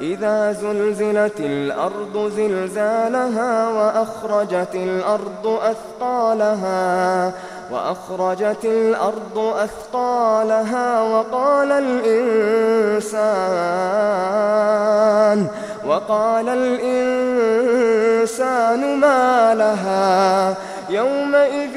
إذا زلزلت الأرض زلزالها وأخرجت الأرض أثقالها وأخرجت الأرض أثقالها وقال الإنسان وقال الإنسان ما لها؟ يومئذ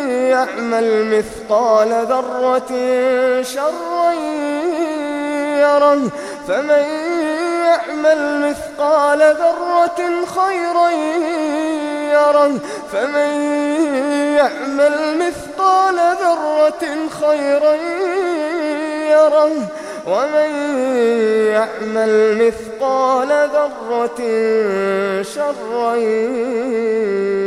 يعمل مثقال ذرة شرا يره. فمن يعمل مثقال ذرة خيرا يره. فمن يعمل مثقال ذرة خيرا يره. ومن يعمل مثقال ذرة شرا يره